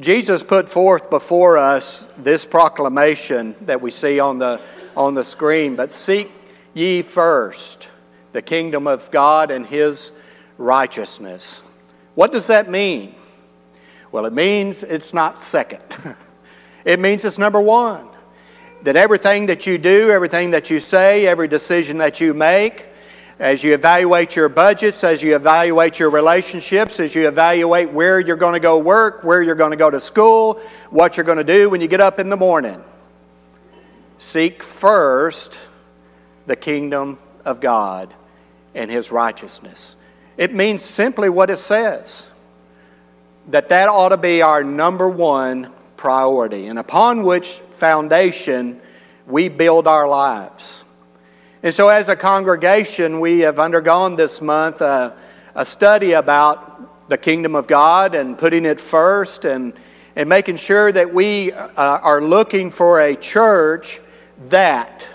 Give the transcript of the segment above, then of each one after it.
Jesus put forth before us this proclamation that we see on the, on the screen, but seek ye first the kingdom of God and his righteousness. What does that mean? Well, it means it's not second. it means it's number one. That everything that you do, everything that you say, every decision that you make, as you evaluate your budgets, as you evaluate your relationships, as you evaluate where you're going to go work, where you're going to go to school, what you're going to do when you get up in the morning. Seek first the kingdom of God and his righteousness. It means simply what it says that that ought to be our number one priority, and upon which foundation we build our lives. And so, as a congregation, we have undergone this month a, a study about the kingdom of God and putting it first and, and making sure that we uh, are looking for a church that.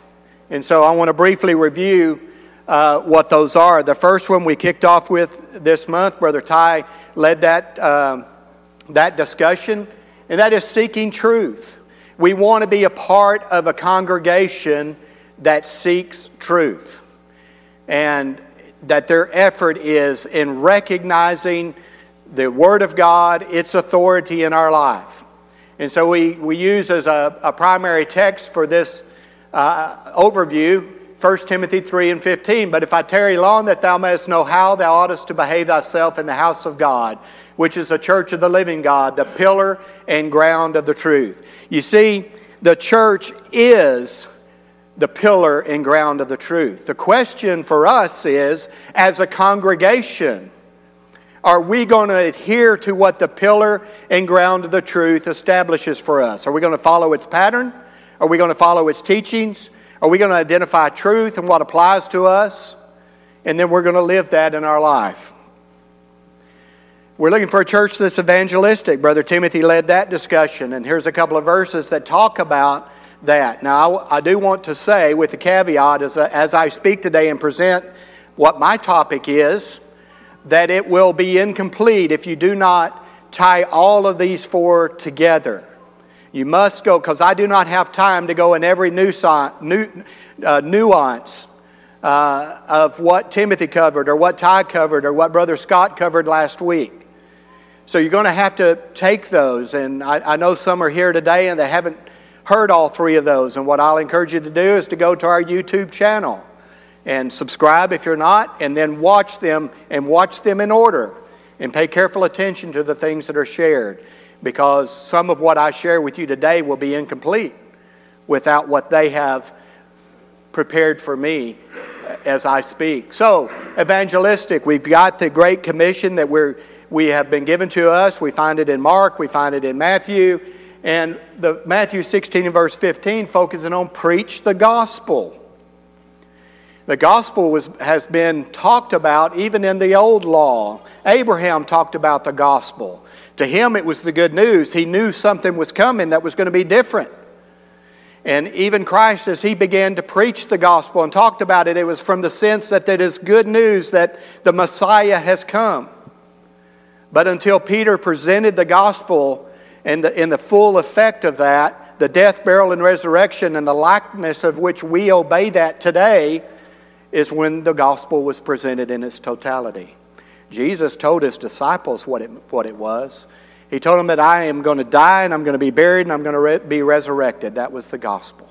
And so, I want to briefly review uh, what those are. The first one we kicked off with this month, Brother Ty led that, uh, that discussion, and that is seeking truth. We want to be a part of a congregation that seeks truth and that their effort is in recognizing the Word of God, its authority in our life. And so we, we use as a, a primary text for this uh, overview 1 Timothy 3 and 15. But if I tarry long, that thou mayest know how thou oughtest to behave thyself in the house of God, which is the church of the living God, the pillar and ground of the truth. You see, the church is the pillar and ground of the truth. The question for us is as a congregation, are we going to adhere to what the pillar and ground of the truth establishes for us? Are we going to follow its pattern? Are we going to follow its teachings? Are we going to identify truth and what applies to us? And then we're going to live that in our life. We're looking for a church that's evangelistic. Brother Timothy led that discussion, and here's a couple of verses that talk about that. Now, I do want to say, with the caveat, as, as I speak today and present what my topic is, that it will be incomplete if you do not tie all of these four together. You must go, because I do not have time to go in every nuance, uh, nuance uh, of what Timothy covered, or what Ty covered, or what Brother Scott covered last week. So you're going to have to take those. And I know some are here today and they haven't heard all three of those. And what I'll encourage you to do is to go to our YouTube channel and subscribe if you're not, and then watch them and watch them in order and pay careful attention to the things that are shared because some of what I share with you today will be incomplete without what they have prepared for me as I speak. So, evangelistic, we've got the Great Commission that we're, we have been given to us. We find it in Mark, we find it in Matthew, and the Matthew 16 and verse 15 focusing on preach the gospel. The gospel was, has been talked about even in the old law. Abraham talked about the gospel. To him, it was the good news. He knew something was coming that was going to be different. And even Christ, as he began to preach the gospel and talked about it, it was from the sense that it is good news that the Messiah has come. But until Peter presented the gospel and the, in the full effect of that, the death, burial, and resurrection, and the likeness of which we obey that today, is when the gospel was presented in its totality. Jesus told his disciples what it, what it was. He told them that I am going to die and I'm going to be buried and I'm going to re- be resurrected. That was the gospel.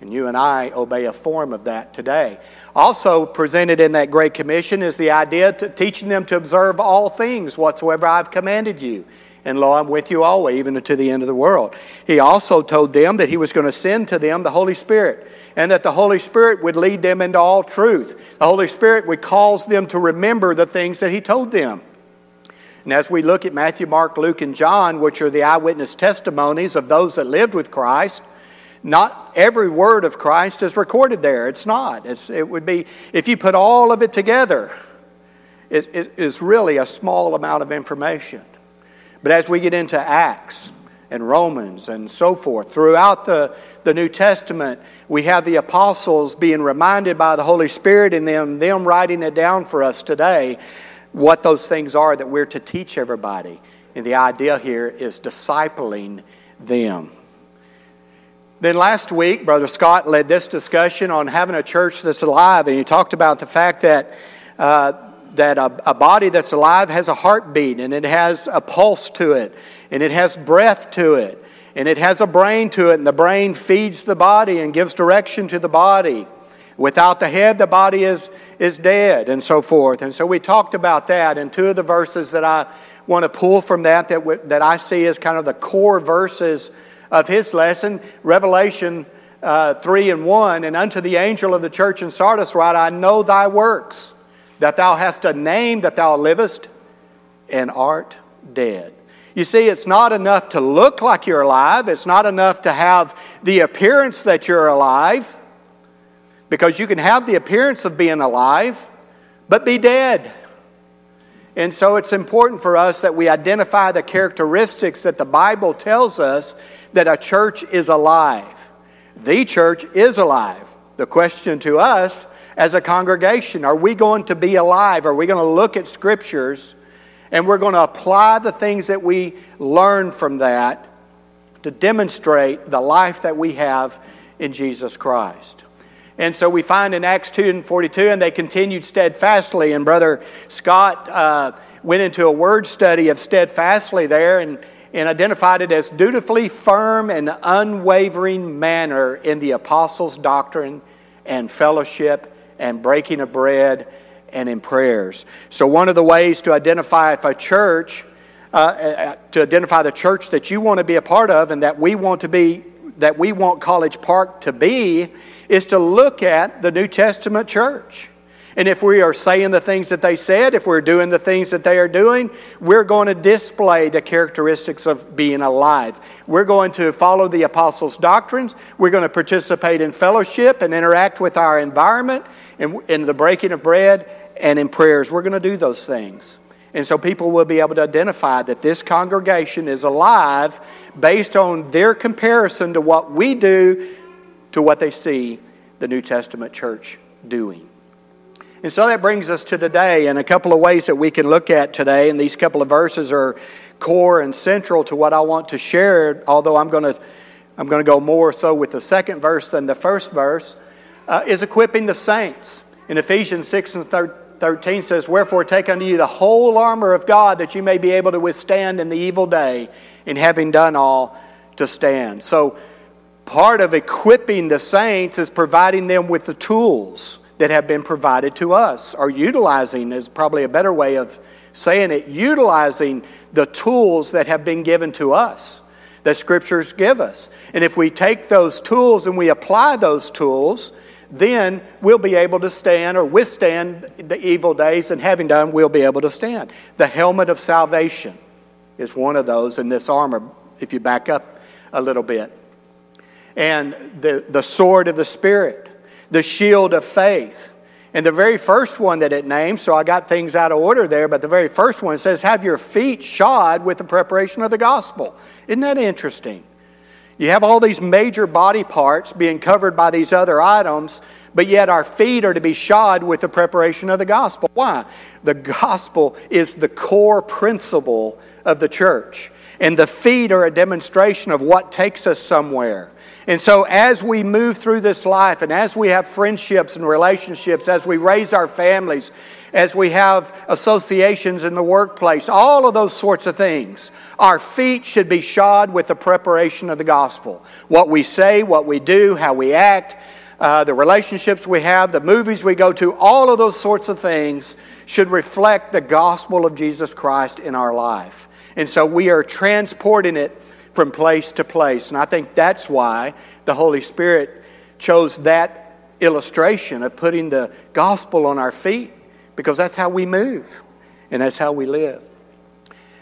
And you and I obey a form of that today. Also, presented in that Great Commission is the idea to teaching them to observe all things whatsoever I've commanded you. And lo, I'm with you always, even to the end of the world. He also told them that He was going to send to them the Holy Spirit, and that the Holy Spirit would lead them into all truth. The Holy Spirit would cause them to remember the things that He told them. And as we look at Matthew, Mark, Luke, and John, which are the eyewitness testimonies of those that lived with Christ, not every word of Christ is recorded there. It's not. It's, it would be, if you put all of it together, it, it is really a small amount of information. But as we get into Acts and Romans and so forth, throughout the, the New Testament, we have the apostles being reminded by the Holy Spirit and them, them writing it down for us today what those things are that we're to teach everybody. And the idea here is discipling them. Then last week, Brother Scott led this discussion on having a church that's alive, and he talked about the fact that, uh, that a, a body that's alive has a heartbeat, and it has a pulse to it, and it has breath to it, and it has a brain to it, and the brain feeds the body and gives direction to the body. Without the head, the body is, is dead, and so forth. And so we talked about that, and two of the verses that I want to pull from that that, w- that I see as kind of the core verses of his lesson, Revelation uh, 3 and 1. And unto the angel of the church in Sardis write, I know thy works, that thou hast a name that thou livest and art dead. You see, it's not enough to look like you're alive. It's not enough to have the appearance that you're alive, because you can have the appearance of being alive, but be dead. And so it's important for us that we identify the characteristics that the Bible tells us that a church is alive. The church is alive. The question to us as a congregation are we going to be alive? Are we going to look at scriptures and we're going to apply the things that we learn from that to demonstrate the life that we have in Jesus Christ? And so we find in Acts 2 and 42, and they continued steadfastly. And Brother Scott uh, went into a word study of steadfastly there and, and identified it as dutifully firm and unwavering manner in the apostles' doctrine and fellowship and breaking of bread and in prayers. So, one of the ways to identify if a church, uh, uh to identify the church that you want to be a part of and that we want to be, that we want College Park to be, is to look at the New Testament church. And if we are saying the things that they said, if we're doing the things that they are doing, we're going to display the characteristics of being alive. We're going to follow the apostles' doctrines. We're going to participate in fellowship and interact with our environment in the breaking of bread and in prayers. We're going to do those things. And so people will be able to identify that this congregation is alive based on their comparison to what we do to what they see the New Testament church doing. And so that brings us to today and a couple of ways that we can look at today. And these couple of verses are core and central to what I want to share, although I'm going to, I'm going to go more so with the second verse than the first verse, uh, is equipping the saints. In Ephesians 6 and 13 says, Wherefore take unto you the whole armor of God that you may be able to withstand in the evil day, and having done all, to stand. So part of equipping the saints is providing them with the tools that have been provided to us, or utilizing is probably a better way of saying it, utilizing the tools that have been given to us, that scriptures give us. And if we take those tools and we apply those tools, then we'll be able to stand or withstand the evil days, and having done, we'll be able to stand. The helmet of salvation is one of those in this armor, if you back up a little bit and the, the sword of the Spirit, the shield of faith. And the very first one that it names, so I got things out of order there, but the very first one says, Have your feet shod with the preparation of the gospel. Isn't that interesting? You have all these major body parts being covered by these other items, but yet our feet are to be shod with the preparation of the gospel. Why? The gospel is the core principle of the church. And the feet are a demonstration of what takes us somewhere. And so, as we move through this life and as we have friendships and relationships, as we raise our families, as we have associations in the workplace, all of those sorts of things, our feet should be shod with the preparation of the gospel. What we say, what we do, how we act, uh, the relationships we have, the movies we go to, all of those sorts of things should reflect the gospel of Jesus Christ in our life. And so we are transporting it from place to place. And I think that's why the Holy Spirit chose that illustration of putting the gospel on our feet, because that's how we move and that's how we live.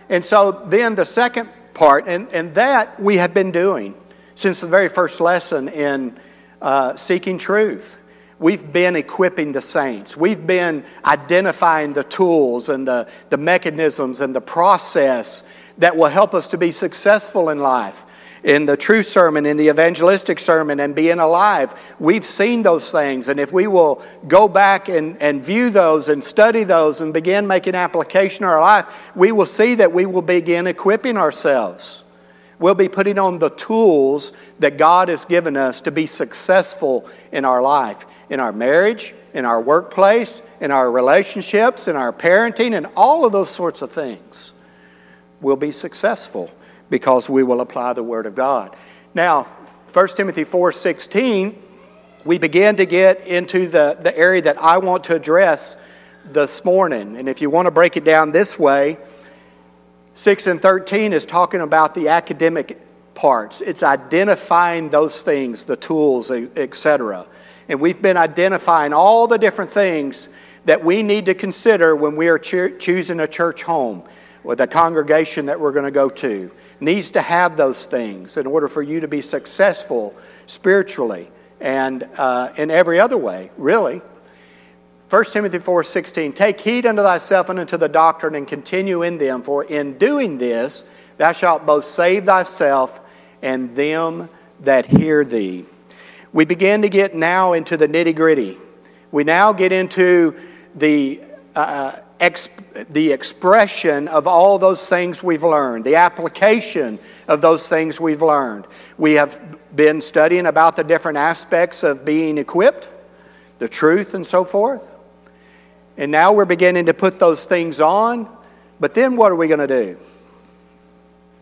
And so then the second part, and, and that we have been doing since the very first lesson in uh, seeking truth. We've been equipping the saints. We've been identifying the tools and the, the mechanisms and the process that will help us to be successful in life. in the true sermon, in the evangelistic sermon, and being alive. We've seen those things, and if we will go back and, and view those and study those and begin making application in our life, we will see that we will begin equipping ourselves. We'll be putting on the tools that God has given us to be successful in our life, in our marriage, in our workplace, in our relationships, in our parenting, and all of those sorts of things. We'll be successful because we will apply the Word of God. Now, 1 Timothy 4.16, we begin to get into the, the area that I want to address this morning. And if you want to break it down this way, 6 and 13 is talking about the academic parts. It's identifying those things, the tools, etc. And we've been identifying all the different things that we need to consider when we are cho- choosing a church home with a congregation that we're going to go to needs to have those things in order for you to be successful spiritually and uh, in every other way, really. 1 Timothy 4:16 Take heed unto thyself and unto the doctrine and continue in them for in doing this thou shalt both save thyself and them that hear thee. We begin to get now into the nitty-gritty. We now get into the uh, the expression of all those things we've learned, the application of those things we've learned. We have been studying about the different aspects of being equipped, the truth, and so forth. And now we're beginning to put those things on, but then what are we going to do?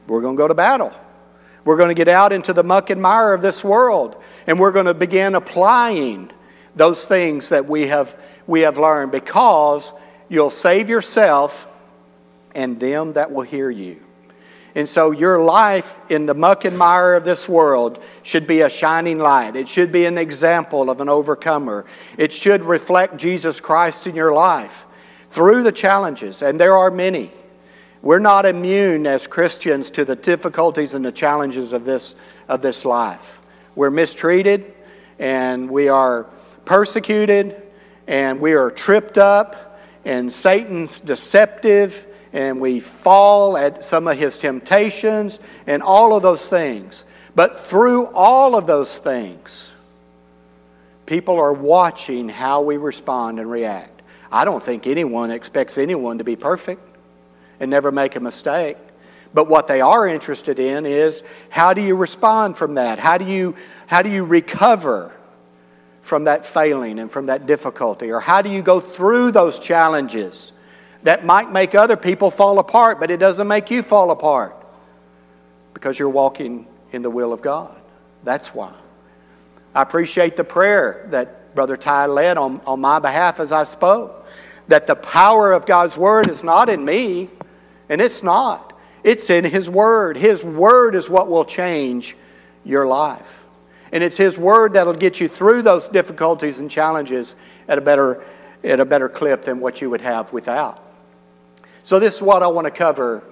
We're going to go to battle. We're going to get out into the muck and mire of this world, and we're going to begin applying those things that we have, we have learned because You'll save yourself and them that will hear you. And so, your life in the muck and mire of this world should be a shining light. It should be an example of an overcomer. It should reflect Jesus Christ in your life through the challenges, and there are many. We're not immune as Christians to the difficulties and the challenges of this, of this life. We're mistreated, and we are persecuted, and we are tripped up and Satan's deceptive, and we fall at some of his temptations, and all of those things. But through all of those things, people are watching how we respond and react. I don't think anyone expects anyone to be perfect and never make a mistake. But what they are interested in is how do you respond from that? How do you, how do you recover from that failing and from that difficulty? Or how do you go through those challenges that might make other people fall apart, but it doesn't make you fall apart? Because you're walking in the will of God. That's why. I appreciate the prayer that Brother Ty led on, on my behalf as I spoke. That the power of God's Word is not in me, and it's not. It's in His Word. His Word is what will change your life. And it's His Word that'll get you through those difficulties and challenges at a better, at a better clip than what you would have without. So, this is what I want to cover.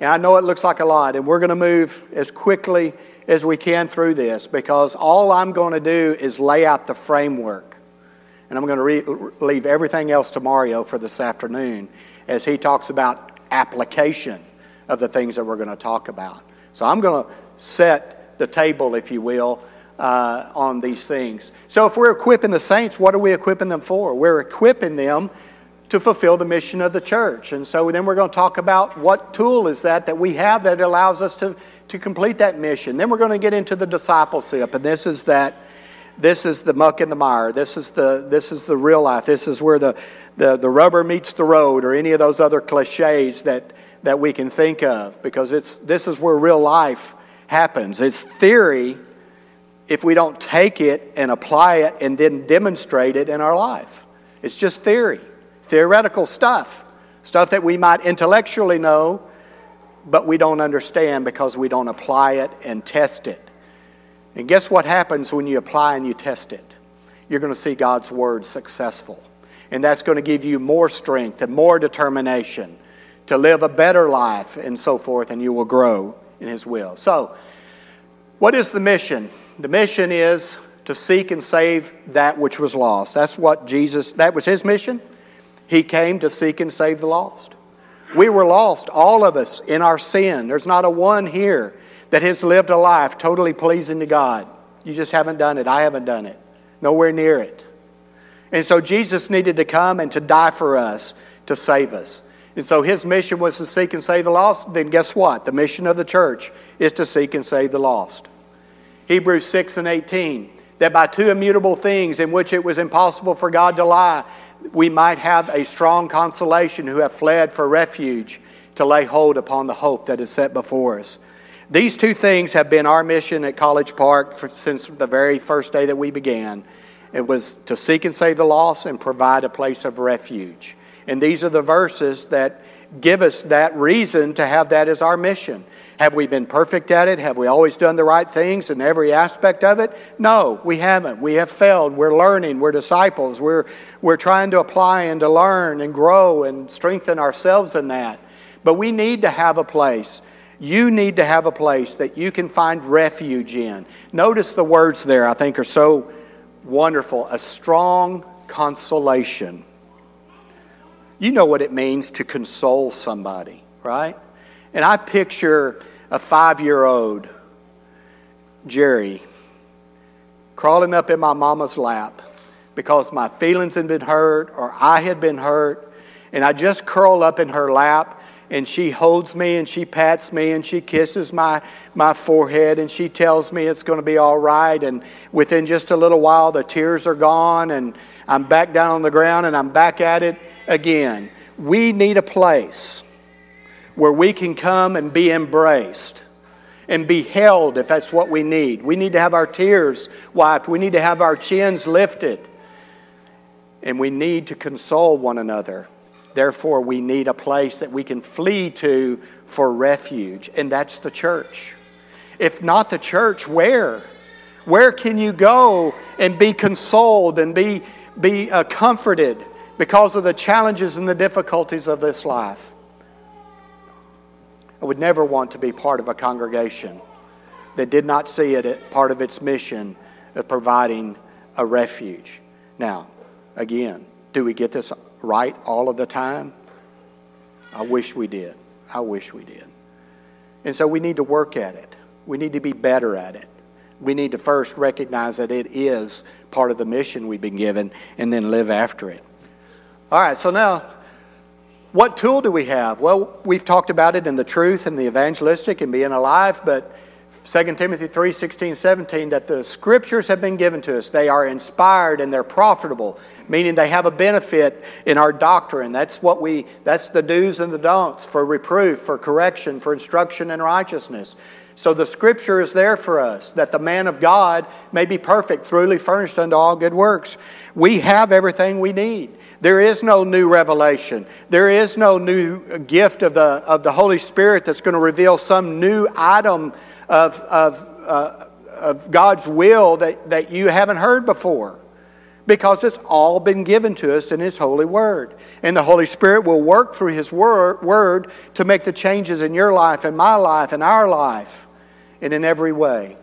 And I know it looks like a lot, and we're going to move as quickly as we can through this because all I'm going to do is lay out the framework. And I'm going to re- leave everything else to Mario for this afternoon as he talks about application of the things that we're going to talk about. So I'm going to set the table, if you will, uh, on these things. So, if we're equipping the saints, what are we equipping them for? We're equipping them to fulfill the mission of the church. And so, then we're going to talk about what tool is that that we have that allows us to, to complete that mission. Then we're going to get into the discipleship, and this is that. This is the muck and the mire. This is the, this is the real life. This is where the, the, the rubber meets the road, or any of those other cliches that, that we can think of, because it's, this is where real life happens. It's theory if we don't take it and apply it and then demonstrate it in our life. It's just theory, theoretical stuff, stuff that we might intellectually know, but we don't understand because we don't apply it and test it. And guess what happens when you apply and you test it? You're going to see God's Word successful. And that's going to give you more strength and more determination to live a better life and so forth, and you will grow in His will. So, what is the mission? The mission is to seek and save that which was lost. That's what Jesus, that was his mission. He came to seek and save the lost. We were lost, all of us, in our sin. There's not a one here that has lived a life totally pleasing to God. You just haven't done it. I haven't done it. Nowhere near it. And so Jesus needed to come and to die for us to save us. And so his mission was to seek and save the lost. Then guess what? The mission of the church is to seek and save the lost. Hebrews 6 and 18 that by two immutable things in which it was impossible for God to lie, we might have a strong consolation who have fled for refuge to lay hold upon the hope that is set before us. These two things have been our mission at College Park for, since the very first day that we began. It was to seek and save the lost and provide a place of refuge. And these are the verses that give us that reason to have that as our mission. Have we been perfect at it? Have we always done the right things in every aspect of it? No, we haven't. We have failed. We're learning. We're disciples. We're, we're trying to apply and to learn and grow and strengthen ourselves in that. But we need to have a place. You need to have a place that you can find refuge in. Notice the words there, I think, are so wonderful a strong consolation. You know what it means to console somebody, right? And I picture a five year old, Jerry, crawling up in my mama's lap because my feelings had been hurt or I had been hurt. And I just curl up in her lap and she holds me and she pats me and she kisses my, my forehead and she tells me it's going to be all right. And within just a little while, the tears are gone and I'm back down on the ground and I'm back at it again. We need a place where we can come and be embraced and be held if that's what we need. We need to have our tears wiped, we need to have our chins lifted, and we need to console one another. Therefore, we need a place that we can flee to for refuge, and that's the church. If not the church, where? Where can you go and be consoled and be, be uh, comforted because of the challenges and the difficulties of this life? I would never want to be part of a congregation that did not see it as part of its mission of providing a refuge. Now, again, do we get this right all of the time? I wish we did. I wish we did. And so we need to work at it. We need to be better at it. We need to first recognize that it is part of the mission we've been given and then live after it. All right, so now what tool do we have? Well, we've talked about it in the truth and the evangelistic and being alive, but 2 Timothy 3 16, 17, that the scriptures have been given to us. They are inspired and they're profitable, meaning they have a benefit in our doctrine. That's what we, that's the do's and the don'ts for reproof, for correction, for instruction in righteousness. So the scripture is there for us that the man of God may be perfect, truly furnished unto all good works. We have everything we need. There is no new revelation. There is no new gift of the, of the Holy Spirit that's going to reveal some new item of, of, uh, of God's will that, that you haven't heard before because it's all been given to us in His holy word. And the Holy Spirit will work through His word, word to make the changes in your life, and my life, and our life, and in every way.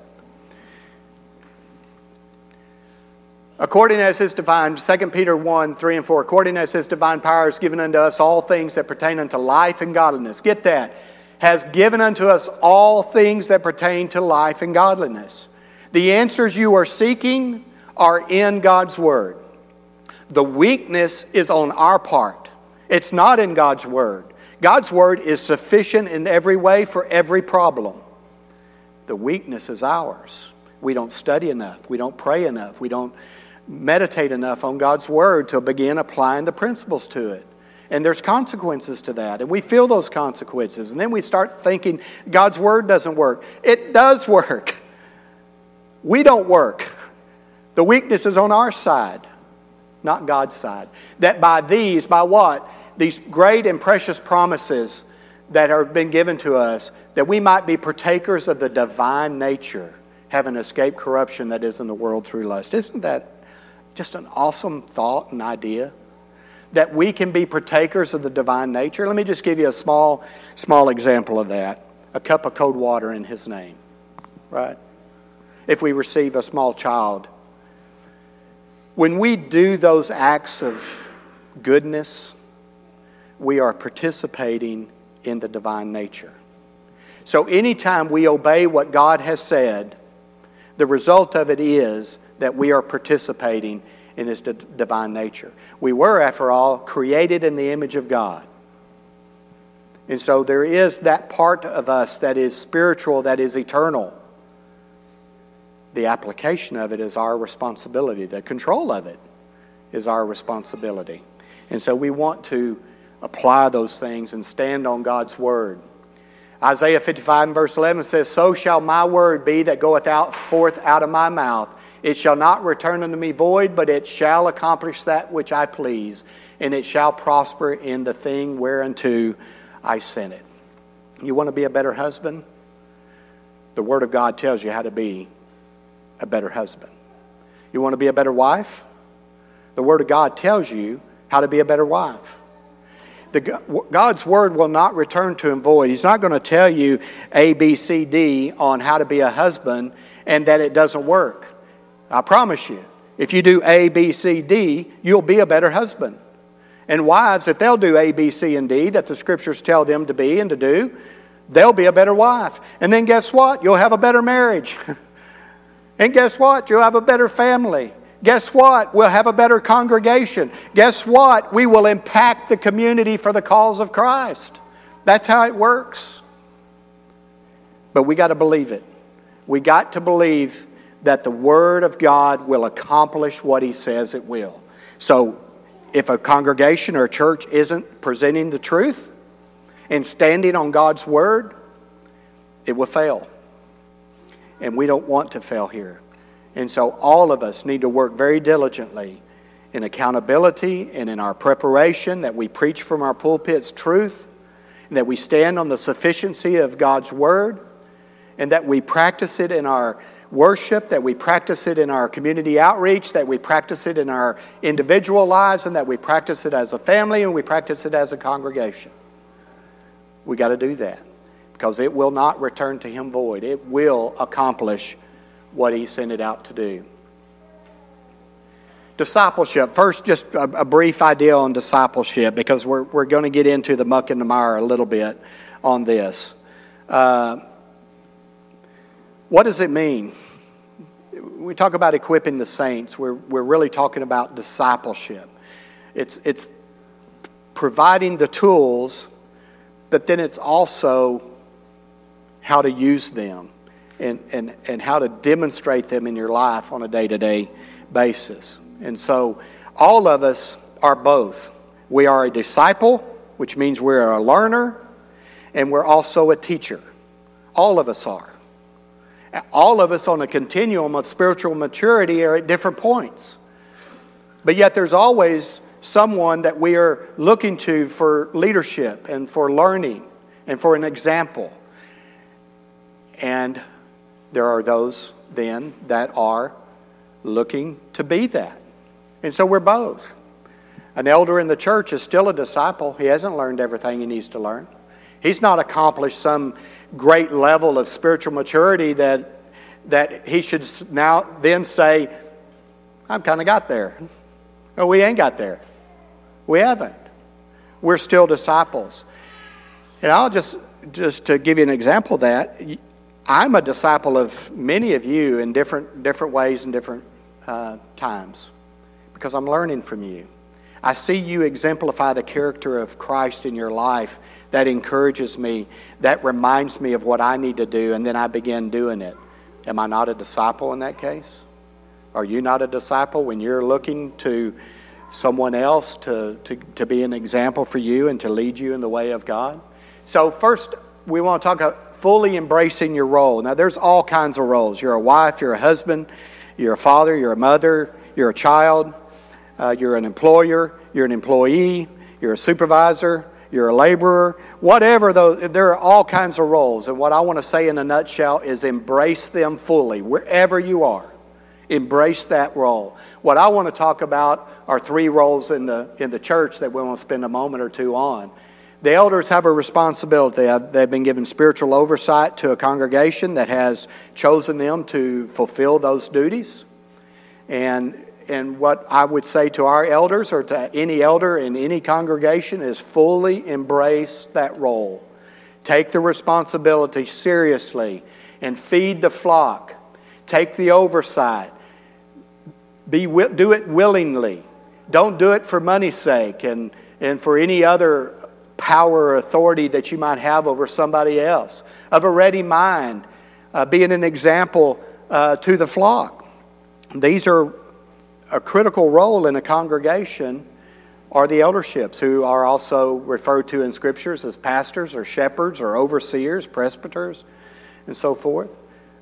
According as his divine, 2 Peter 1, 3 and 4, according as his divine power is given unto us all things that pertain unto life and godliness. Get that. Has given unto us all things that pertain to life and godliness. The answers you are seeking are in God's Word. The weakness is on our part, it's not in God's Word. God's Word is sufficient in every way for every problem. The weakness is ours. We don't study enough. We don't pray enough. We don't meditate enough on God's Word to begin applying the principles to it. And there's consequences to that. And we feel those consequences. And then we start thinking God's Word doesn't work. It does work. We don't work. The weakness is on our side, not God's side. That by these, by what? These great and precious promises that have been given to us, that we might be partakers of the divine nature, having escaped corruption that is in the world through lust. Isn't that just an awesome thought and idea that we can be partakers of the divine nature. Let me just give you a small, small example of that. A cup of cold water in His name, right? If we receive a small child, when we do those acts of goodness, we are participating in the divine nature. So, anytime we obey what God has said, the result of it is that we are participating in His d- divine nature. We were, after all, created in the image of God. And so there is that part of us that is spiritual, that is eternal. The application of it is our responsibility, the control of it is our responsibility. And so we want to apply those things and stand on God's word. Isaiah 55 and verse 11 says, So shall my word be that goeth out forth out of my mouth. It shall not return unto me void, but it shall accomplish that which I please, and it shall prosper in the thing whereunto I sent it. You want to be a better husband? The Word of God tells you how to be a better husband. You want to be a better wife? The Word of God tells you how to be a better wife. The, God's Word will not return to Him void. He's not going to tell you A, B, C, D on how to be a husband and that it doesn't work. I promise you. If you do A, B, C, D, you'll be a better husband. And wives, if they'll do A, B, C, and D that the scriptures tell them to be and to do, they'll be a better wife. And then guess what? You'll have a better marriage. and guess what? You'll have a better family. Guess what? We'll have a better congregation. Guess what? We will impact the community for the cause of Christ. That's how it works. But we got to believe it. We got to believe that the Word of God will accomplish what He says it will. So, if a congregation or a church isn't presenting the truth and standing on God's Word, it will fail. And we don't want to fail here. And so, all of us need to work very diligently in accountability and in our preparation that we preach from our pulpits truth, and that we stand on the sufficiency of God's Word, and that we practice it in our worship, that we practice it in our community outreach, that we practice it in our individual lives, and that we practice it as a family and we practice it as a congregation. We got to do that because it will not return to Him void. It will accomplish what He sent it out to do. Discipleship. First, just a, a brief idea on discipleship because we're, we're going to get into the muck and the mire a little bit on this. Uh, what does it mean? We talk about equipping the saints. We're, we're really talking about discipleship. It's, it's providing the tools, but then it's also how to use them and, and, and how to demonstrate them in your life on a day to day basis. And so, all of us are both. We are a disciple, which means we're a learner, and we're also a teacher. All of us are all of us on a continuum of spiritual maturity are at different points. But yet there's always someone that we are looking to for leadership and for learning and for an example. And there are those then that are looking to be that. And so we're both. An elder in the church is still a disciple. He hasn't learned everything he needs to learn. He's not accomplished some great level of spiritual maturity that, that he should now then say, I've kind of got there. No, we ain't got there. We haven't. We're still disciples. And I'll just, just to give you an example of that, I'm a disciple of many of you in different, different ways and different uh, times because I'm learning from you. I see you exemplify the character of Christ in your life that encourages me, that reminds me of what I need to do, and then I begin doing it. Am I not a disciple in that case? Are you not a disciple when you're looking to someone else to, to, to be an example for you and to lead you in the way of God? So, first, we want to talk about fully embracing your role. Now, there's all kinds of roles. You're a wife, you're a husband, you're a father, you're a mother, you're a child, uh, you're an employer, you're an employee, you're a supervisor, you're a laborer, whatever, though, there are all kinds of roles. And what I want to say in a nutshell is embrace them fully, wherever you are. Embrace that role. What I want to talk about are three roles in the, in the church that we want to spend a moment or two on. The elders have a responsibility. They've been given spiritual oversight to a congregation that has chosen them to fulfill those duties. And and what I would say to our elders or to any elder in any congregation is fully embrace that role. Take the responsibility seriously and feed the flock. Take the oversight. Be, do it willingly. Don't do it for money's sake and, and for any other power or authority that you might have over somebody else. Of a ready mind, uh, being an example uh, to the flock. These are a critical role in a congregation are the elderships, who are also referred to in scriptures as pastors or shepherds or overseers, presbyters, and so forth.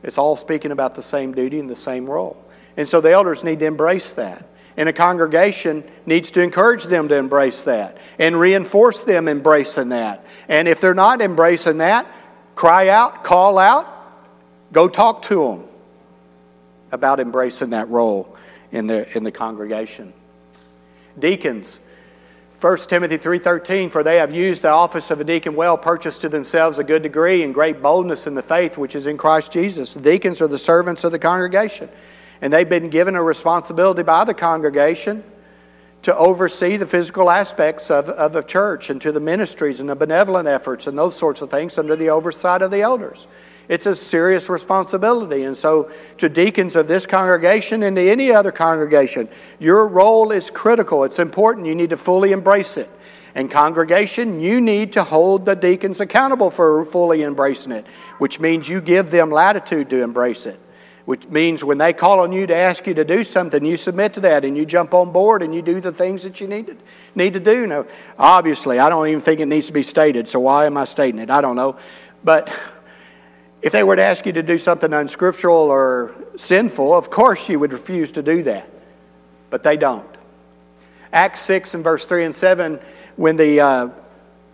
It's all speaking about the same duty and the same role. And so the elders need to embrace that. And a congregation needs to encourage them to embrace that and reinforce them embracing that. And if they're not embracing that, cry out, call out, go talk to them about embracing that role in the, in the congregation. Deacons, 1 Timothy 3:13 for they have used the office of a deacon well purchased to themselves a good degree and great boldness in the faith which is in Christ Jesus. The deacons are the servants of the congregation and they've been given a responsibility by the congregation to oversee the physical aspects of, of the church and to the ministries and the benevolent efforts and those sorts of things under the oversight of the elders. It's a serious responsibility. And so, to deacons of this congregation and to any other congregation, your role is critical. It's important. You need to fully embrace it. And, congregation, you need to hold the deacons accountable for fully embracing it, which means you give them latitude to embrace it. Which means when they call on you to ask you to do something, you submit to that and you jump on board and you do the things that you need to, need to do. Now, obviously, I don't even think it needs to be stated, so why am I stating it? I don't know. But if they were to ask you to do something unscriptural or sinful, of course you would refuse to do that. But they don't. Acts 6 and verse 3 and 7, when the uh,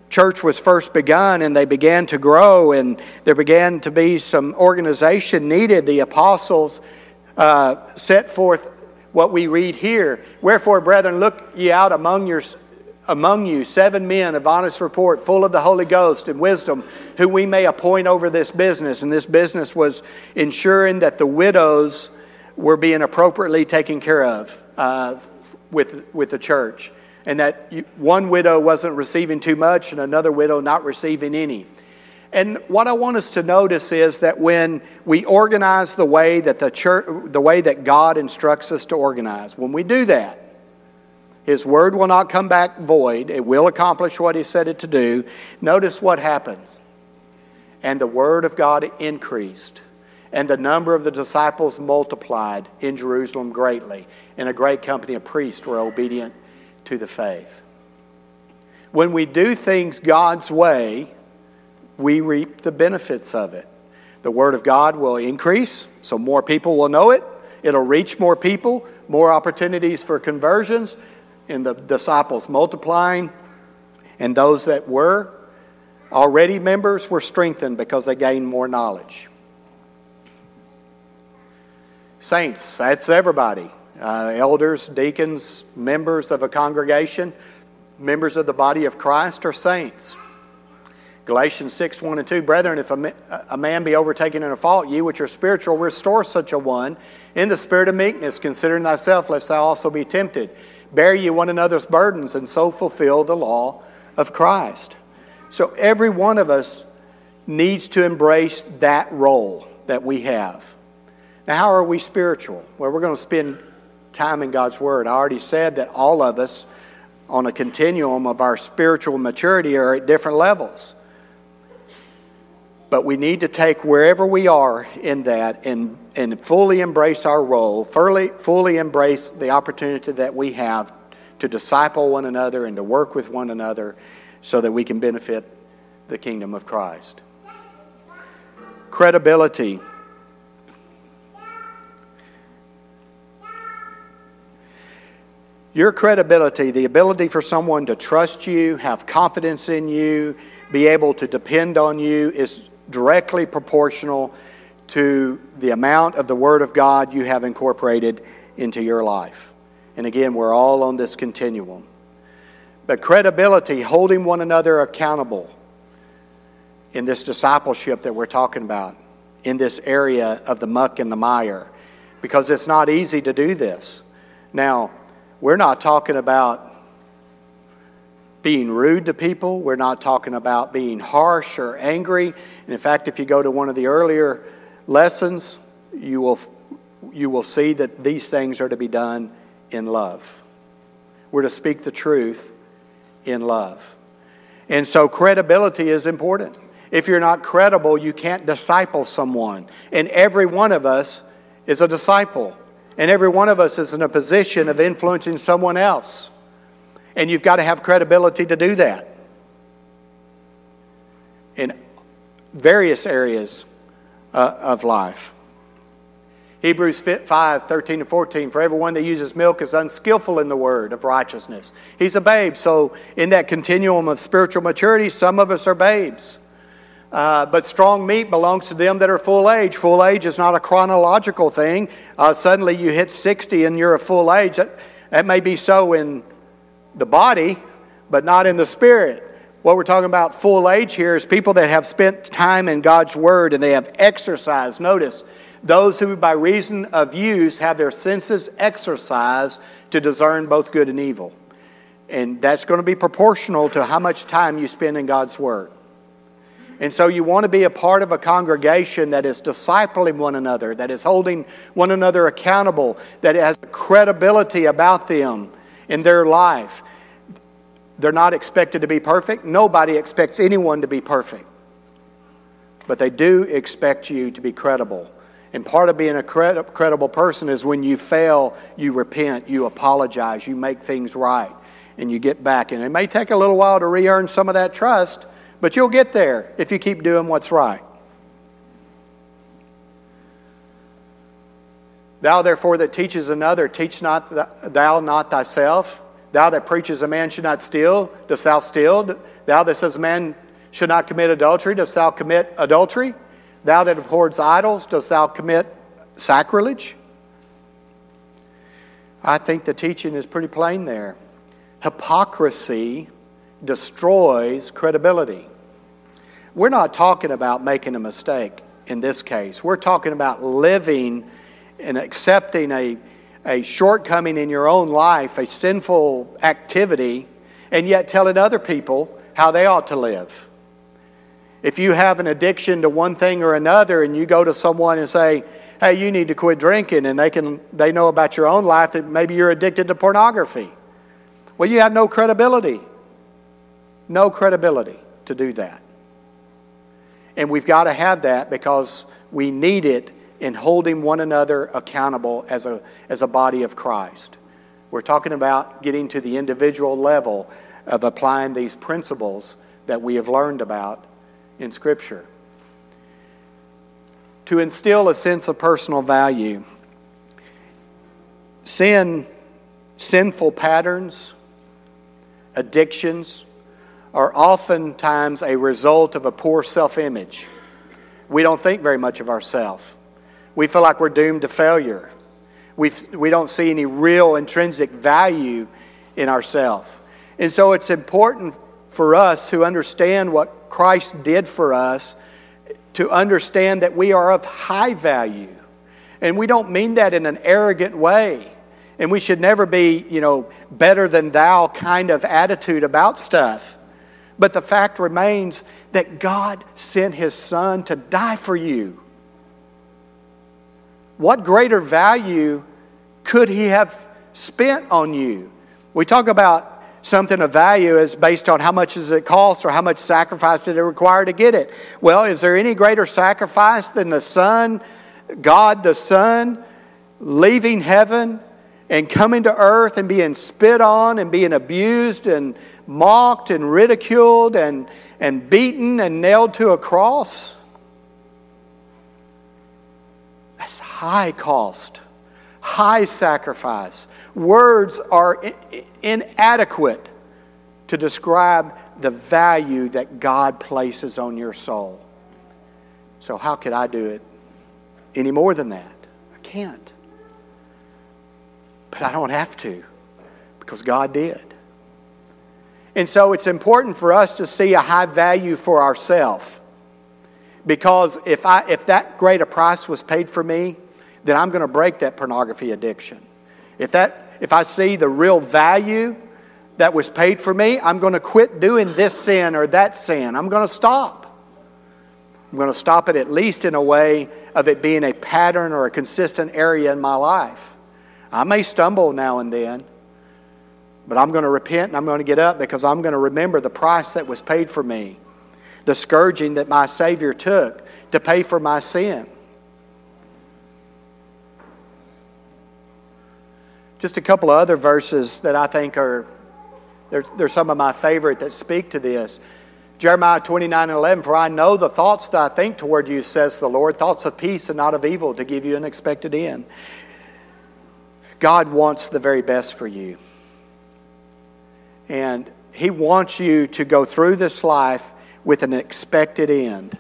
church was first begun and they began to grow and there began to be some organization needed, the apostles uh, set forth what we read here. Wherefore, brethren, look ye out among your among you seven men of honest report, full of the Holy Ghost and wisdom, who we may appoint over this business. And this business was ensuring that the widows were being appropriately taken care of uh, with, with the church. And that one widow wasn't receiving too much and another widow not receiving any. And what I want us to notice is that when we organize the way that the church, the way that God instructs us to organize, when we do that, his word will not come back void, it will accomplish what He said it to do. Notice what happens. And the word of God increased, and the number of the disciples multiplied in Jerusalem greatly, and a great company of priests were obedient to the faith. When we do things God's way, we reap the benefits of it. The Word of God will increase, so more people will know it. It'll reach more people, more opportunities for conversions, in the disciples multiplying, and those that were already members were strengthened because they gained more knowledge. Saints, that's everybody uh, elders, deacons, members of a congregation, members of the body of Christ, are saints. Galatians 6 1 and 2 Brethren, if a man be overtaken in a fault, ye which are spiritual, restore such a one in the spirit of meekness, considering thyself, lest thou also be tempted. Bear ye one another's burdens, and so fulfill the law of Christ. So every one of us needs to embrace that role that we have. Now, how are we spiritual? Well, we're going to spend time in God's Word. I already said that all of us on a continuum of our spiritual maturity are at different levels. But we need to take wherever we are in that and, and fully embrace our role, fully, fully embrace the opportunity that we have to disciple one another and to work with one another so that we can benefit the kingdom of Christ. Credibility. Your credibility, the ability for someone to trust you, have confidence in you, be able to depend on you, is directly proportional to the amount of the Word of God you have incorporated into your life. And again, we're all on this continuum. But credibility, holding one another accountable in this discipleship that we're talking about, in this area of the muck and the mire, because it's not easy to do this. Now, we're not talking about being rude to people. We're not talking about being harsh or angry. And in fact, if you go to one of the earlier lessons, you will, you will see that these things are to be done in love. We're to speak the truth in love. And so credibility is important. If you're not credible, you can't disciple someone. And every one of us is a disciple. And every one of us is in a position of influencing someone else. And you've got to have credibility to do that in various areas uh, of life. Hebrews 5 13 and 14. For everyone that uses milk is unskillful in the word of righteousness. He's a babe. So, in that continuum of spiritual maturity, some of us are babes. Uh, but strong meat belongs to them that are full age. Full age is not a chronological thing. Uh, suddenly you hit 60 and you're a full age. That, that may be so in the body, but not in the spirit. What we're talking about full age here is people that have spent time in God's Word and they have exercised. Notice, those who by reason of use have their senses exercised to discern both good and evil. And that's going to be proportional to how much time you spend in God's Word. And so you want to be a part of a congregation that is discipling one another, that is holding one another accountable, that has credibility about them in their life. They're not expected to be perfect. Nobody expects anyone to be perfect. But they do expect you to be credible. And part of being a credible person is when you fail, you repent, you apologize, you make things right, and you get back. And it may take a little while to re earn some of that trust, but you'll get there if you keep doing what's right. Thou therefore that teaches another, teach not thou not thyself. Thou that preaches a man should not steal, dost thou steal? Thou that says a man should not commit adultery, dost thou commit adultery? Thou that abhors idols, dost thou commit sacrilege? I think the teaching is pretty plain there. Hypocrisy destroys credibility. We're not talking about making a mistake in this case. We're talking about living and accepting a, a shortcoming in your own life, a sinful activity, and yet telling other people how they ought to live. If you have an addiction to one thing or another and you go to someone and say, hey, you need to quit drinking, and they, can, they know about your own life that maybe you're addicted to pornography. Well, you have no credibility. No credibility to do that. And we've got to have that because we need it in holding one another accountable as a, as a body of Christ. We're talking about getting to the individual level of applying these principles that we have learned about in Scripture. To instill a sense of personal value, sin, sinful patterns, addictions are oftentimes a result of a poor self image. We don't think very much of ourselves. We feel like we're doomed to failure. we we do not see any real intrinsic value in ourselves. And so it's important for us who understand what Christ did for us to understand that we are of high value. And we don't mean that in an arrogant way. And we should never be, you know, better than thou kind of attitude about stuff. But the fact remains that God sent his son to die for you. What greater value could he have spent on you? We talk about something of value is based on how much does it cost or how much sacrifice did it require to get it. Well, is there any greater sacrifice than the Son, God the Son, leaving heaven and coming to earth and being spit on and being abused and mocked and ridiculed and, and beaten and nailed to a cross? That's high cost high sacrifice. Words are inadequate to describe the value that God places on your soul. So, how could I do it any more than that? I can't. But I don't have to because God did. And so, it's important for us to see a high value for ourselves. Because if, I, if that great a price was paid for me, then I'm going to break that pornography addiction. If, that, if I see the real value that was paid for me, I'm going to quit doing this sin or that sin. I'm going to stop. I'm going to stop it at least in a way of it being a pattern or a consistent area in my life. I may stumble now and then, but I'm going to repent and I'm going to get up because I'm going to remember the price that was paid for me, the scourging that my Savior took to pay for my sin. Just a couple of other verses that I think are, they're, they're some of my favorite that speak to this. Jeremiah 29 and 11, For I know the thoughts that I think toward you, says the Lord, thoughts of peace and not of evil, to give you an expected end. God wants the very best for you. And He wants you to go through this life with an expected end.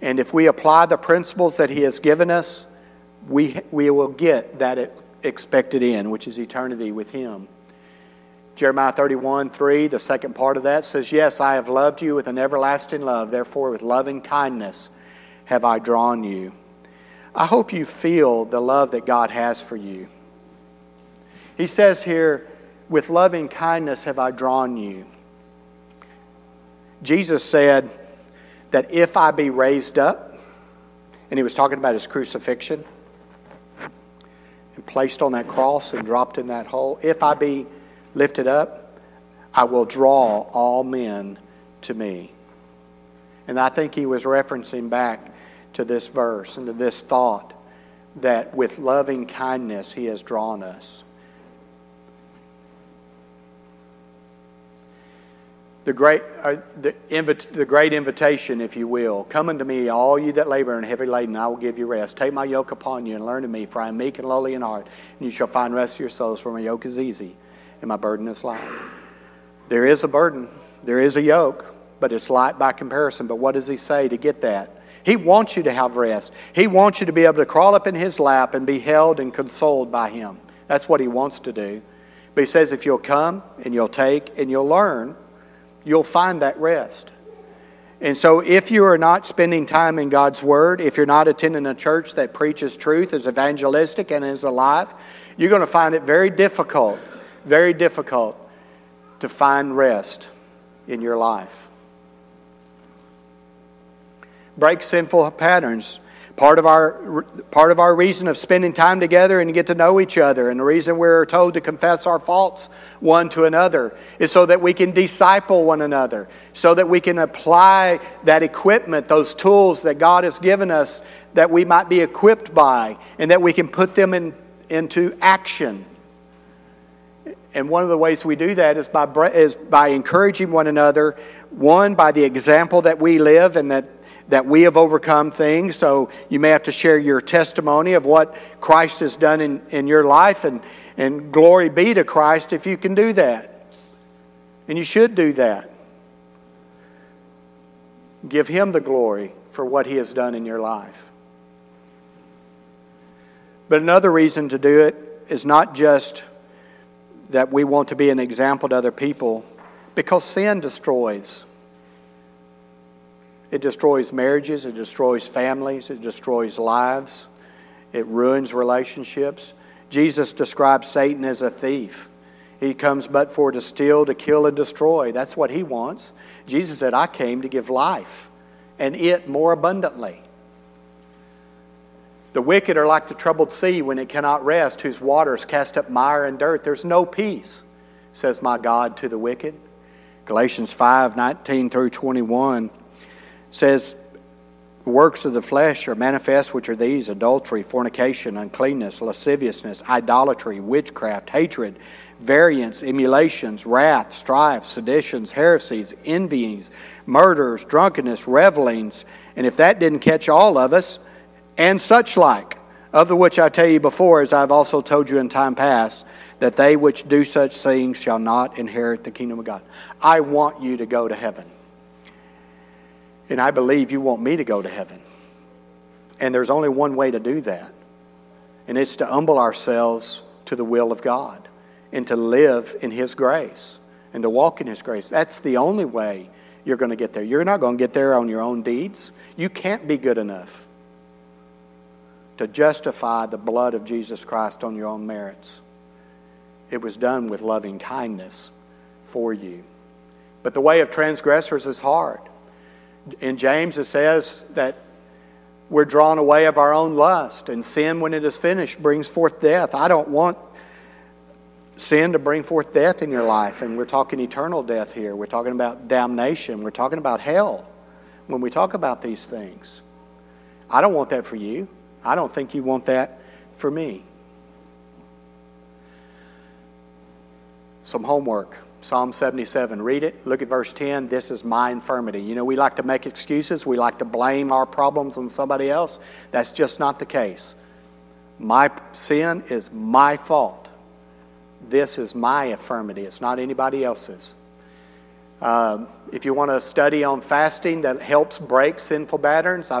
And if we apply the principles that He has given us, we, we will get that expected end, which is eternity with Him. Jeremiah 31, 3, the second part of that says, Yes, I have loved you with an everlasting love, therefore, with loving kindness have I drawn you. I hope you feel the love that God has for you. He says here, With loving kindness have I drawn you. Jesus said that if I be raised up, and he was talking about his crucifixion and placed on that cross and dropped in that hole, if I be lifted up, I will draw all men to me. And I think he was referencing back to this verse and to this thought that with loving kindness he has drawn us. The great, uh, the, invit- the great invitation, if you will. Come unto me, all you that labor and heavy laden, I will give you rest. Take my yoke upon you and learn of me, for I am meek and lowly in heart, and you shall find rest for your souls, for my yoke is easy and my burden is light. There is a burden, there is a yoke, but it's light by comparison. But what does he say to get that? He wants you to have rest. He wants you to be able to crawl up in his lap and be held and consoled by him. That's what he wants to do. But he says if you'll come and you'll take and you'll learn, you'll find that rest. And so, if you are not spending time in God's Word, if you're not attending a church that preaches truth, is evangelistic, and is alive, you're going to find it very difficult very difficult to find rest in your life. Break sinful patterns. Part of, our, part of our reason of spending time together and get to know each other, and the reason we're told to confess our faults one to another, is so that we can disciple one another, so that we can apply that equipment, those tools that God has given us, that we might be equipped by, and that we can put them in, into action. And one of the ways we do that is by, is by encouraging one another, one, by the example that we live and that, that we have overcome things. So you may have to share your testimony of what Christ has done in, in your life, and, and glory be to Christ if you can do that. And you should do that. Give Him the glory for what He has done in your life. But another reason to do it is not just that we want to be an example to other people because sin destroys. It destroys marriages, it destroys families, it destroys lives, it ruins relationships. Jesus describes Satan as a thief. He comes but for to steal, to kill, and destroy. That's what he wants. Jesus said, I came to give life and it more abundantly. The wicked are like the troubled sea when it cannot rest, whose waters cast up mire and dirt. There's no peace, says my God to the wicked. Galatians 5 19 through 21 says, works of the flesh are manifest, which are these adultery, fornication, uncleanness, lasciviousness, idolatry, witchcraft, hatred, variance, emulations, wrath, strife, seditions, heresies, envyings, murders, drunkenness, revelings. And if that didn't catch all of us, and such like, of the which I tell you before, as I have also told you in time past, that they which do such things shall not inherit the kingdom of God. I want you to go to heaven. And I believe you want me to go to heaven. And there's only one way to do that, and it's to humble ourselves to the will of God and to live in His grace and to walk in His grace. That's the only way you're going to get there. You're not going to get there on your own deeds. You can't be good enough to justify the blood of Jesus Christ on your own merits. it was done with loving kindness for you. But the way of transgressors is hard. In James, it says that we're drawn away of our own lust, and sin, when it is finished, brings forth death. I don't want sin to bring forth death in your life, and we're talking eternal death here. We're talking about damnation. We're talking about hell when we talk about these things. I don't want that for you. I don't think you want that for me. Some homework. Psalm 77. Read it. Look at verse 10. This is my infirmity. You know, we like to make excuses. We like to blame our problems on somebody else. That's just not the case. My sin is my fault. This is my infirmity. It's not anybody else's. Uh, if you want to study on fasting that helps break sinful patterns, I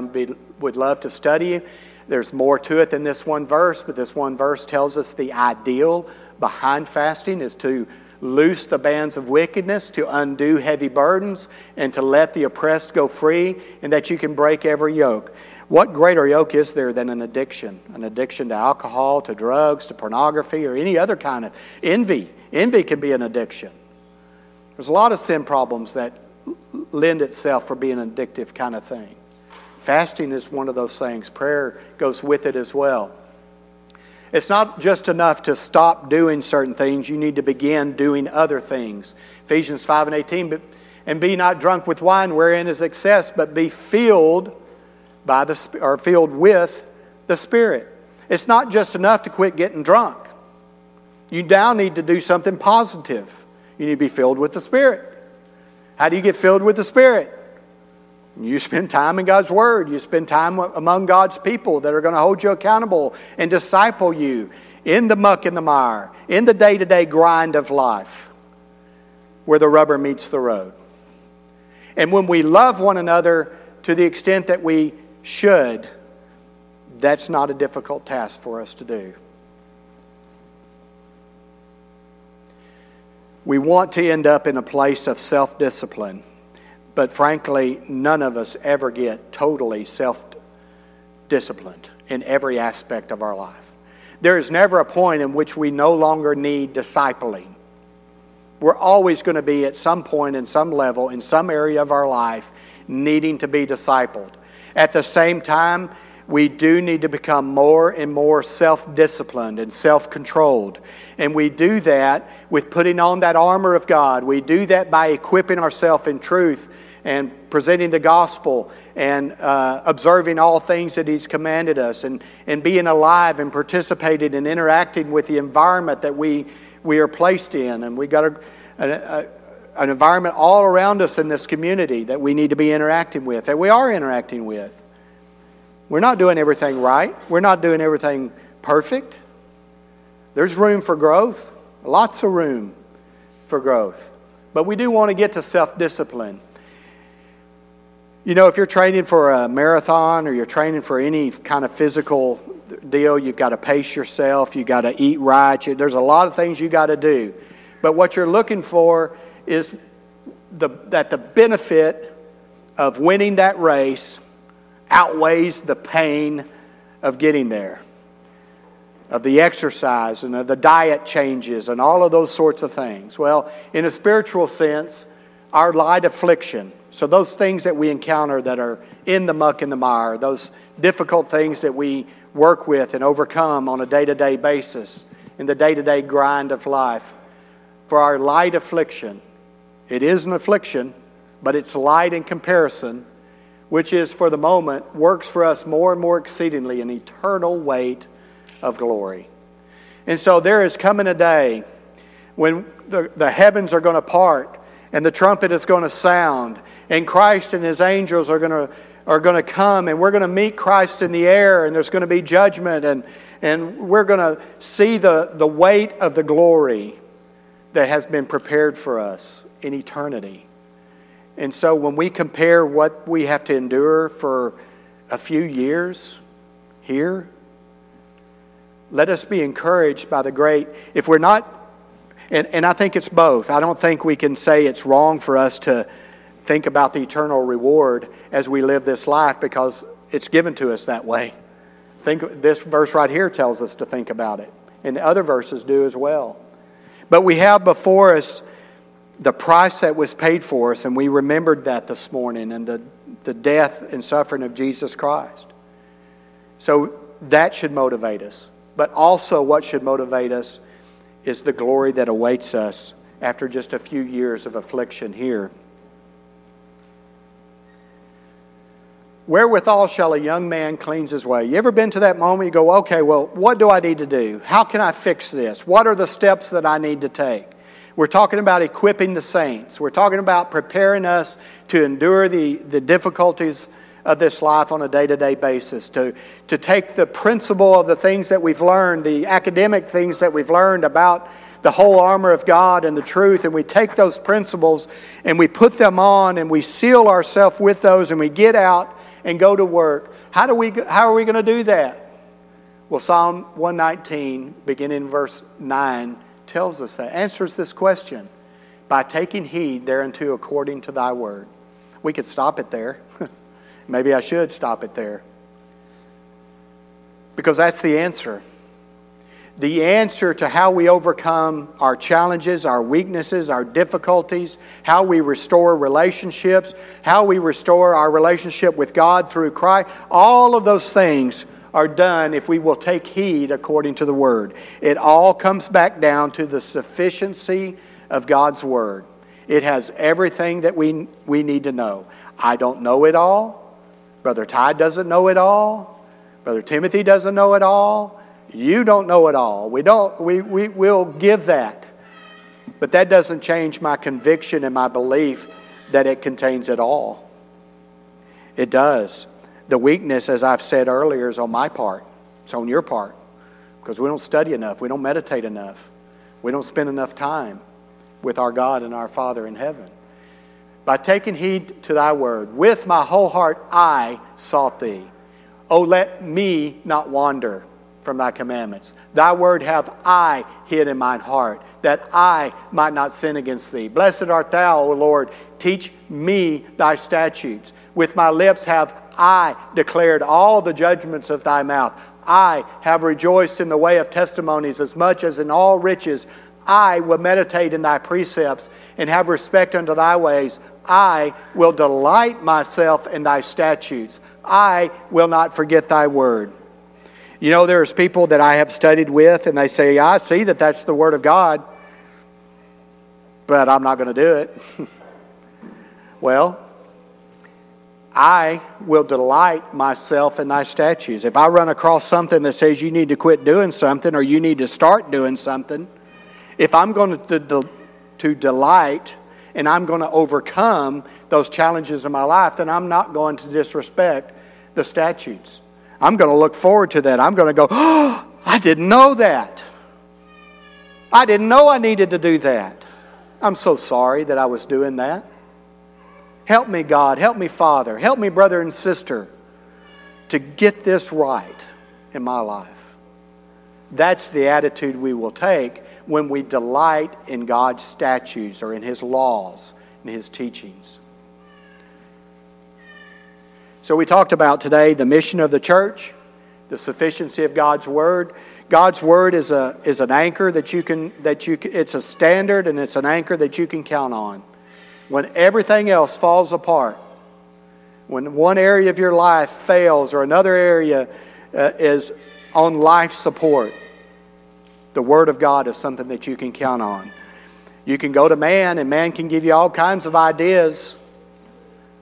would love to study. There's more to it than this one verse, but this one verse tells us the ideal behind fasting is to loose the bands of wickedness, to undo heavy burdens, and to let the oppressed go free, and that you can break every yoke. What greater yoke is there than an addiction? An addiction to alcohol, to drugs, to pornography, or any other kind of envy. Envy can be an addiction. There's a lot of sin problems that lend itself for being an addictive kind of thing. Fasting is one of those things. Prayer goes with it as well. It's not just enough to stop doing certain things, you need to begin doing other things. Ephesians 5 and 18, and be not drunk with wine wherein is excess, but be filled by the or filled with the Spirit. It's not just enough to quit getting drunk. You now need to do something positive. You need to be filled with the Spirit. How do you get filled with the Spirit? You spend time in God's Word. You spend time among God's people that are going to hold you accountable and disciple you in the muck and the mire, in the day to day grind of life where the rubber meets the road. And when we love one another to the extent that we should, that's not a difficult task for us to do. We want to end up in a place of self discipline but frankly, none of us ever get totally self disciplined in every aspect of our life. There is never a point in which we no longer need discipling. We're always going to be at some point, in some level, in some area of our life, needing to be discipled. At the same time, we do need to become more and more self disciplined and self controlled. And we do that with putting on that armor of God. We do that by equipping ourselves in truth and presenting the gospel and uh, observing all things that He's commanded us and, and being alive and participating and interacting with the environment that we, we are placed in. And we got a, a, a, an environment all around us in this community that we need to be interacting with, that we are interacting with. We're not doing everything right, we're not doing everything perfect. There's room for growth, lots of room for growth. But we do want to get to self discipline. You know, if you're training for a marathon or you're training for any kind of physical deal, you've got to pace yourself, you've got to eat right, there's a lot of things you got to do. But what you're looking for is the, that the benefit of winning that race outweighs the pain of getting there, of the exercise and of the diet changes and all of those sorts of things. Well, in a spiritual sense, our light affliction so, those things that we encounter that are in the muck and the mire, those difficult things that we work with and overcome on a day to day basis in the day to day grind of life, for our light affliction, it is an affliction, but it's light in comparison, which is for the moment, works for us more and more exceedingly an eternal weight of glory. And so, there is coming a day when the, the heavens are going to part and the trumpet is going to sound and Christ and his angels are going to are going to come and we're going to meet Christ in the air and there's going to be judgment and and we're going to see the the weight of the glory that has been prepared for us in eternity. And so when we compare what we have to endure for a few years here, let us be encouraged by the great. If we're not, and, and I think it's both, I don't think we can say it's wrong for us to think about the eternal reward as we live this life because it's given to us that way. Think this verse right here tells us to think about it, and other verses do as well. But we have before us the price that was paid for us, and we remembered that this morning, and the, the death and suffering of Jesus Christ. So that should motivate us. But also, what should motivate us is the glory that awaits us after just a few years of affliction here. Wherewithal shall a young man cleanse his way? You ever been to that moment you go, okay, well, what do I need to do? How can I fix this? What are the steps that I need to take? We're talking about equipping the saints. We're talking about preparing us to endure the, the difficulties of this life on a day to day basis, to, to take the principle of the things that we've learned, the academic things that we've learned about the whole armor of God and the truth, and we take those principles and we put them on and we seal ourselves with those and we get out and go to work. How, do we, how are we going to do that? Well, Psalm 119, beginning verse 9, tells us that, answers this question by taking heed thereunto according to thy word. We could stop it there. Maybe I should stop it there. Because that's the answer the answer to how we overcome our challenges, our weaknesses, our difficulties, how we restore relationships, how we restore our relationship with God through Christ. All of those things are done if we will take heed according to the Word. It all comes back down to the sufficiency of God's Word. It has everything that we, we need to know. I don't know it all. Brother Ty doesn't know it all. Brother Timothy doesn't know it all. You don't know it all. We don't, we, we will give that. But that doesn't change my conviction and my belief that it contains it all. It does. The weakness, as I've said earlier, is on my part. It's on your part. Because we don't study enough. We don't meditate enough. We don't spend enough time with our God and our Father in heaven. By taking heed to thy word, with my whole heart I sought thee. Oh, let me not wander from thy commandments. Thy word have I hid in mine heart, that I might not sin against thee. Blessed art thou, O Lord. Teach me thy statutes. With my lips have I declared all the judgments of thy mouth. I have rejoiced in the way of testimonies as much as in all riches. I will meditate in thy precepts and have respect unto thy ways. I will delight myself in thy statutes. I will not forget thy word. You know, there's people that I have studied with, and they say, I see that that's the Word of God, but I'm not going to do it. well, I will delight myself in thy statutes. If I run across something that says you need to quit doing something or you need to start doing something, if I'm going to, to delight and I'm going to overcome those challenges in my life, then I'm not going to disrespect the statutes. I'm going to look forward to that. I'm going to go, oh, I didn't know that. I didn't know I needed to do that. I'm so sorry that I was doing that. Help me, God. Help me, Father. Help me, brother and sister, to get this right in my life. That's the attitude we will take when we delight in God's statutes or in His laws and His teachings. So we talked about today the mission of the church, the sufficiency of God's word. God's word is a is an anchor that you can that you it's a standard and it's an anchor that you can count on. When everything else falls apart, when one area of your life fails or another area uh, is on life support, the word of God is something that you can count on. You can go to man and man can give you all kinds of ideas,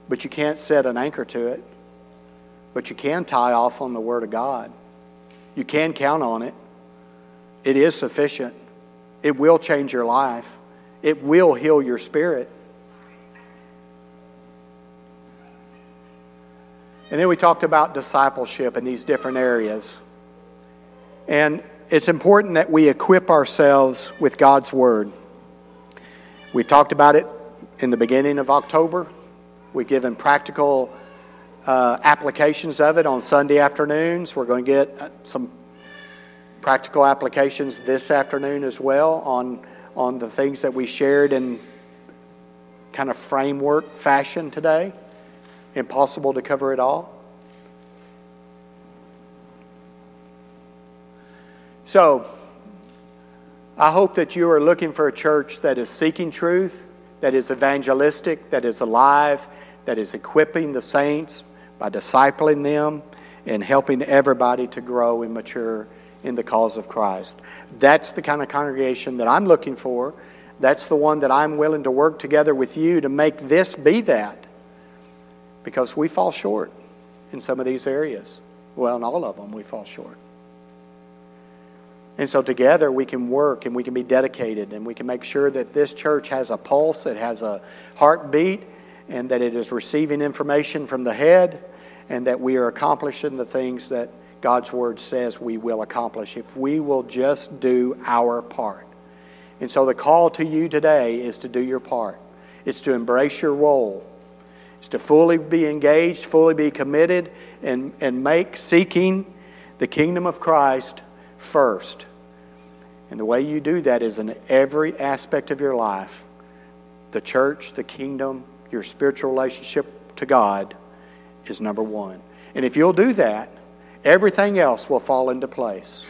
but you can't set an anchor to it. But you can tie off on the Word of God. You can count on it. It is sufficient. It will change your life, it will heal your spirit. And then we talked about discipleship in these different areas. And it's important that we equip ourselves with God's Word. We talked about it in the beginning of October. We've given practical uh, applications of it on Sunday afternoons. We're going to get uh, some practical applications this afternoon as well on, on the things that we shared in kind of framework fashion today. Impossible to cover it all. So, I hope that you are looking for a church that is seeking truth, that is evangelistic, that is alive, that is equipping the saints by discipling them and helping everybody to grow and mature in the cause of Christ. That's the kind of congregation that I'm looking for. That's the one that I'm willing to work together with you to make this be that. Because we fall short in some of these areas. Well, in all of them, we fall short. And so together we can work and we can be dedicated and we can make sure that this church has a pulse, it has a heartbeat, and that it is receiving information from the head, and that we are accomplishing the things that God's Word says we will accomplish if we will just do our part. And so the call to you today is to do your part, it's to embrace your role. It's to fully be engaged, fully be committed, and, and make seeking the kingdom of Christ first. And the way you do that is in every aspect of your life the church, the kingdom, your spiritual relationship to God is number one. And if you'll do that, everything else will fall into place.